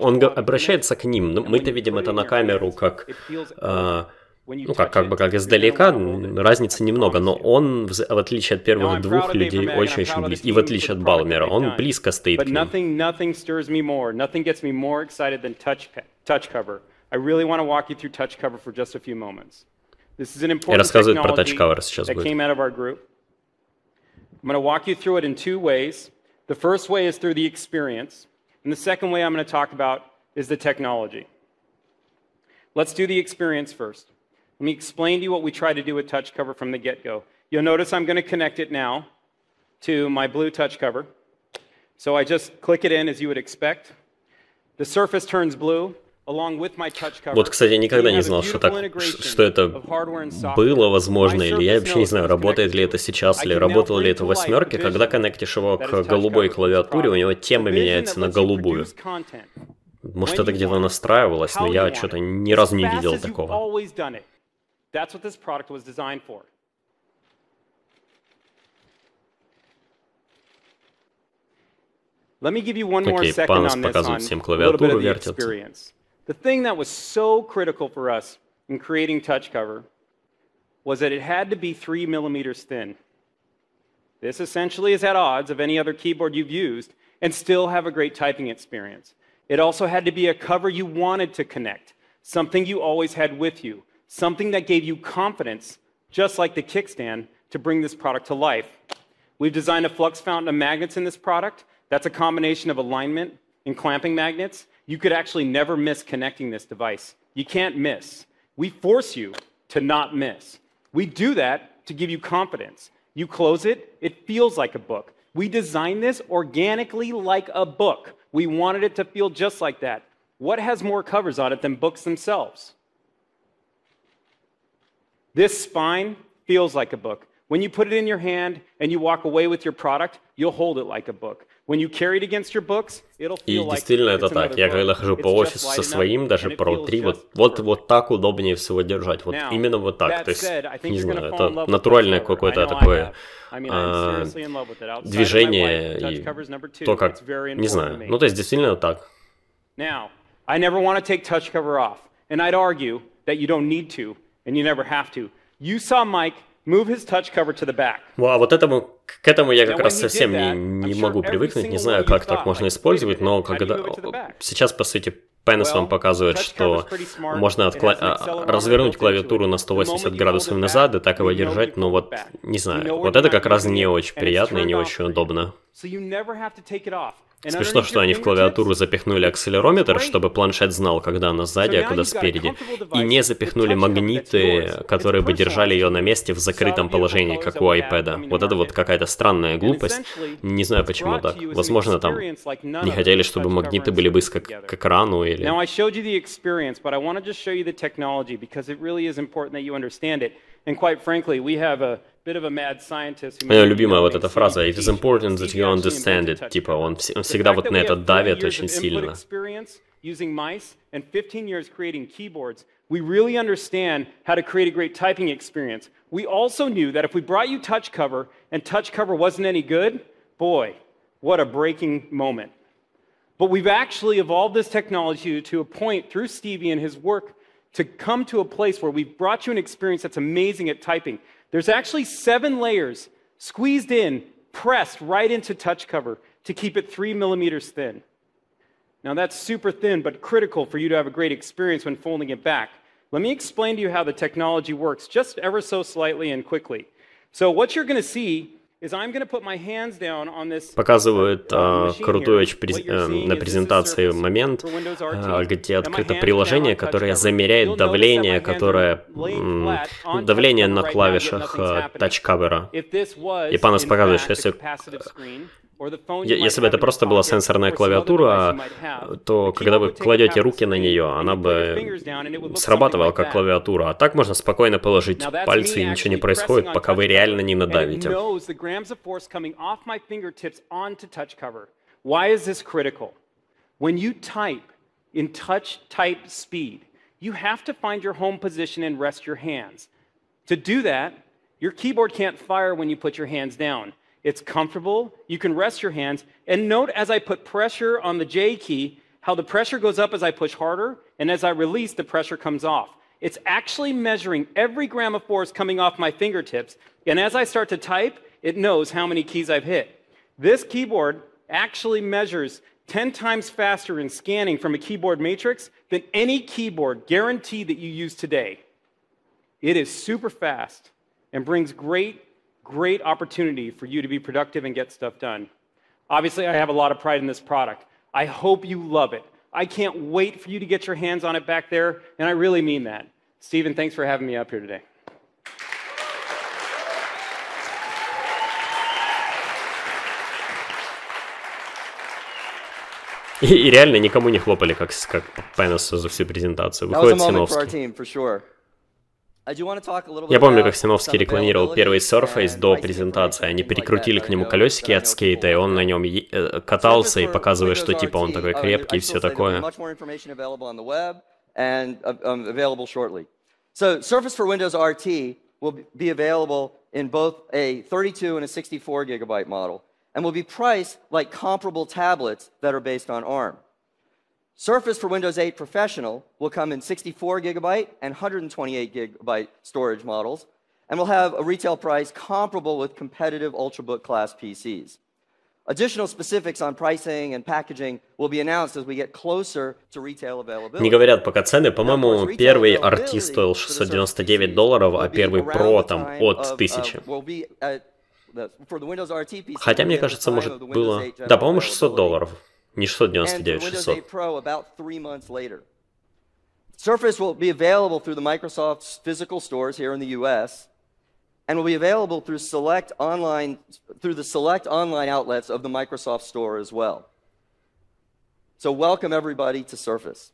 он обращается к ним, мы-то видим это на камеру как, э, ну как, как бы как издалека, разницы немного, но он, в, отличие от первых двух людей, очень-очень близко, и в отличие от Балмера, он близко стоит к ним. Touch cover И рассказывает про technology TouchCover сейчас будет. I'm going to walk you through it in two ways. The first way is through the experience, and the second way I'm going to talk about is the technology. Let's do the experience first. Let me explain to you what we try to do with touch cover from the get go. You'll notice I'm going to connect it now to my blue touch cover. So I just click it in as you would expect. The surface turns blue. Вот, кстати, я никогда не знал, что, так, что это было возможно, или я вообще не знаю, работает ли это сейчас, или работало ли это в восьмерке, когда коннектишь его к голубой клавиатуре, у него тема меняется на голубую. Может, это где-то настраивалось, но я что-то ни разу не видел такого. Окей, Панос показывает всем клавиатуру, вертится. The thing that was so critical for us in creating touch cover was that it had to be three millimeters thin. This essentially is at odds of any other keyboard you've used and still have a great typing experience. It also had to be a cover you wanted to connect, something you always had with you, something that gave you confidence, just like the kickstand, to bring this product to life. We've designed a flux fountain of magnets in this product. That's a combination of alignment and clamping magnets you could actually never miss connecting this device. You can't miss. We force you to not miss. We do that to give you confidence. You close it, it feels like a book. We designed this organically like a book. We wanted it to feel just like that. What has more covers on it than books themselves? This spine feels like a book. When you put it in your hand and you walk away with your product, you'll hold it like a book. И действительно это так. Я когда хожу по офису со своим, даже Pro 3, вот, вот, вот так удобнее всего держать. Вот именно вот так. То есть, не знаю, это натуральное какое-то такое а, движение и то, как... Не знаю. Ну, то есть, действительно так. Now, I never want to take touch cover off. And I'd argue that you don't need to, and you never have to. You saw Mike move his touch cover to the back. А вот этому, к этому я как раз совсем не, не могу привыкнуть, не знаю, как так можно использовать, но когда сейчас, по сути, Пенес вам показывает, что можно откла... А, развернуть клавиатуру на 180 градусов назад и так его держать, но вот, не знаю, вот это как раз не очень приятно и не очень удобно. Смешно, что они в клавиатуру запихнули акселерометр, чтобы планшет знал, когда она сзади, а когда спереди. И не запихнули магниты, которые бы держали ее на месте в закрытом положении, как у iPad. Вот это вот какая-то странная глупость. Не знаю, почему так. Возможно, там не хотели, чтобы магниты были близко к, к экрану или... And quite frankly, we have a bit of a mad scientist who Моя made a любимая вот video эта named фраза Stevie «It is T. important that Stevie you actually understand invented it». touch Типа cover. он вс- The всегда fact вот that на we это have 30 давит years очень of input сильно. experience using mice and 15 years creating keyboards, we really understand how to create a great typing experience. We also knew that if we brought you touch cover and touch cover wasn't any good, boy, what a breaking moment. But we've actually evolved this technology to a point through Stevie and his work to come to a place where we've brought you an experience that's amazing at typing. There's actually seven layers squeezed in, pressed right into touch cover to keep it three millimeters thin. Now, that's super thin, but critical for you to have a great experience when folding it back. Let me explain to you how the technology works, just ever so slightly and quickly. So, what you're going to see Показывает uh, э, крутой през- э, на презентации момент, э, где открыто приложение, которое замеряет давление, которое on давление на клавишах э, was, И Панос in показывает, что если Если бы это просто была сенсорная клавиатура, то когда вы кладете руки на нее, она бы срабатывала как клавиатура. А так можно спокойно положить пальцы, и ничего не происходит, пока вы реально не надавите. Why is this critical? When you type in touch type speed, you have to find your home position and rest your hands. To do that, your keyboard can't fire when you put your hands down. It's comfortable, you can rest your hands, and note as I put pressure on the J key, how the pressure goes up as I push harder, and as I release, the pressure comes off. It's actually measuring every gram of force coming off my fingertips, and as I start to type, it knows how many keys I've hit. This keyboard actually measures 10 times faster in scanning from a keyboard matrix than any keyboard guaranteed that you use today. It is super fast and brings great, great opportunity for you to be productive and get stuff done. Obviously, I have a lot of pride in this product. I hope you love it. I can't wait for you to get your hands on it back there, and I really mean that. Stephen, thanks for having me up here today. И, и реально никому не хлопали, как, с- как Пеносу за всю презентацию. That was a Выходит moment for our Синовский. Я помню, как Синовский рекламировал первый Surface до презентации. Они that к нему колесики от скейта, и он на нем е- э, катался и Windows что типа он такой uh, крепкий и все такое. Uh, um. So Surface for Windows RT will be available in both a 32 and a 64 gigabyte model, and will be priced like comparable tablets that are based on ARM. Surface for Windows 8 Professional will come in 64 gigabyte and 128 gigabyte storage models, and will have a retail price comparable with competitive Ultrabook class PCs. Additional specifics on pricing and packaging will be announced as we get closer to retail availability. Не говорят пока цены. По-моему, первый RT стоил 699 долларов, а первый Pro там от 1000. Хотя, мне кажется, может было... Да, по-моему, 600 долларов. Не and for 699, Windows 600. 8 Pro about three months later. Surface will be available through the Microsoft's physical stores here in the U.S. and will be available through select online through the select online outlets of the Microsoft Store as well. So welcome everybody to Surface.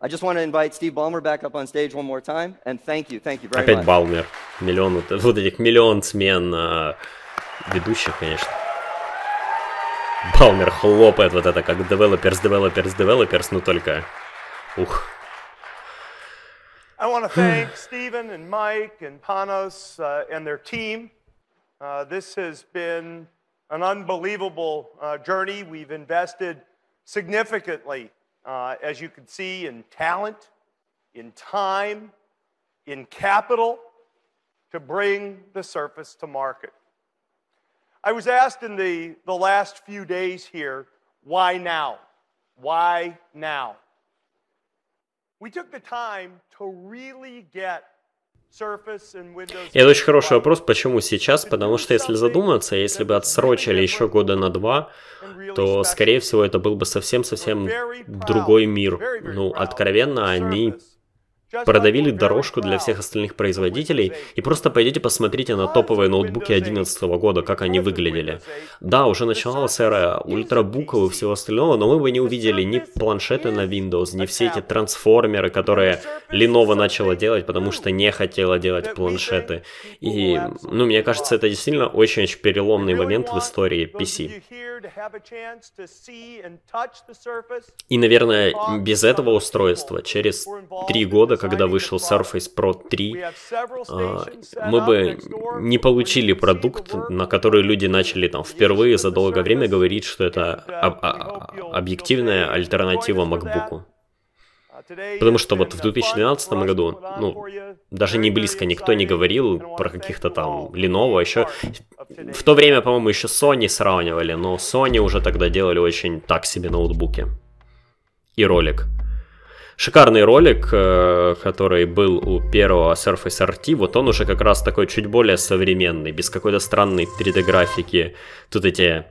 I just want to invite Steve Ballmer back up on stage one more time, and thank you, thank you very Опять much. Балмер. Миллион вот, вот этих миллион смен э, ведущих, конечно. Балмер хлопает вот это как developers, developers, developers, ну только... Ух. I want to thank Stephen and Mike and Panos uh, and their team. Uh, this has been an unbelievable uh, journey. We've invested significantly, uh, as you can see, in talent, in time, in capital to bring the Surface to market. I was asked in the, the last few days here, why now? Why now? We took the time to really get Surface and Windows. И это очень хороший вопрос, почему сейчас, потому что если задуматься, если бы отсрочили еще года на два, то, скорее всего, это был бы совсем-совсем другой мир. Ну, откровенно, они продавили дорожку для всех остальных производителей, и просто пойдите посмотрите на топовые ноутбуки 2011 года, как они выглядели. Да, уже начиналась эра ультрабуков и всего остального, но мы бы не увидели ни планшеты на Windows, ни все эти трансформеры, которые Lenovo начала делать, потому что не хотела делать планшеты. И, ну, мне кажется, это действительно очень-очень переломный момент в истории PC. И, наверное, без этого устройства, через три года, когда вышел Surface Pro 3, а, мы бы не получили продукт, на который люди начали там впервые за долгое время говорить, что это объективная альтернатива MacBook. Потому что вот в 2012 году, ну, даже не близко никто не говорил про каких-то там Lenovo, еще в то время, по-моему, еще Sony сравнивали, но Sony уже тогда делали очень так себе ноутбуки. И ролик. Шикарный ролик, э, который был у первого Surface RT, вот он уже как раз такой чуть более современный, без какой-то странной 3D-графики. Тут эти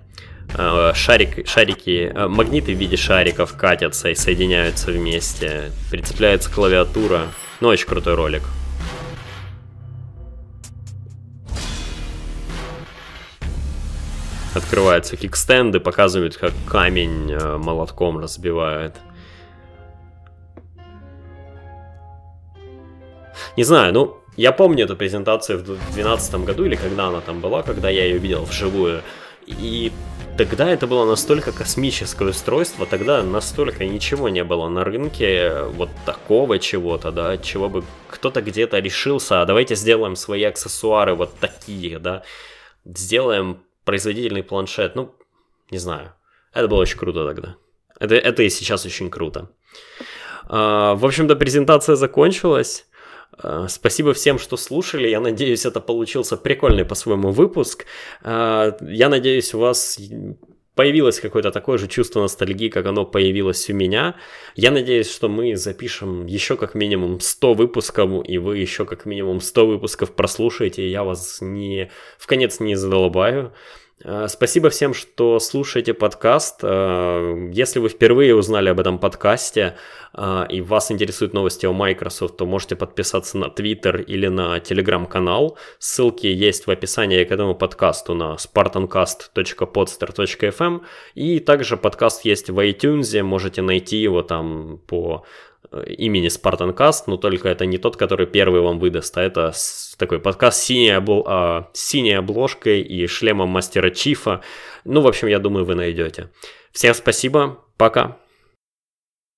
э, шарик, шарики, э, магниты в виде шариков катятся и соединяются вместе. Прицепляется клавиатура. Ну, очень крутой ролик. Открываются кикстенды, показывают, как камень молотком разбивает. Не знаю, ну, я помню эту презентацию в 2012 году, или когда она там была, когда я ее видел вживую. И тогда это было настолько космическое устройство, тогда настолько ничего не было на рынке вот такого чего-то, да, чего бы кто-то где-то решился, а давайте сделаем свои аксессуары вот такие, да, сделаем производительный планшет, ну, не знаю, это было очень круто тогда. Это, это и сейчас очень круто. А, в общем-то, презентация закончилась. Э, спасибо всем, что слушали. Я надеюсь, это получился прикольный по-своему выпуск. Э, я надеюсь, у вас появилось какое-то такое же чувство ностальгии, как оно появилось у меня. Я надеюсь, что мы запишем еще как минимум 100 выпусков, и вы еще как минимум 100 выпусков прослушаете, и я вас не в конец не задолбаю. Э, спасибо всем, что слушаете подкаст. Э, если вы впервые узнали об этом подкасте э, и вас интересуют новости о Microsoft, то можете подписаться на Twitter или на Telegram-канал. Ссылки есть в описании к этому подкасту на spartancast.podster.fm. И также подкаст есть в iTunes, можете найти его там по имени Спартанкаст, но только это не тот, который первый вам выдаст, а это такой подкаст с синей, обл... а, с синей обложкой и шлемом мастера Чифа. Ну, в общем, я думаю, вы найдете. Всем спасибо, пока.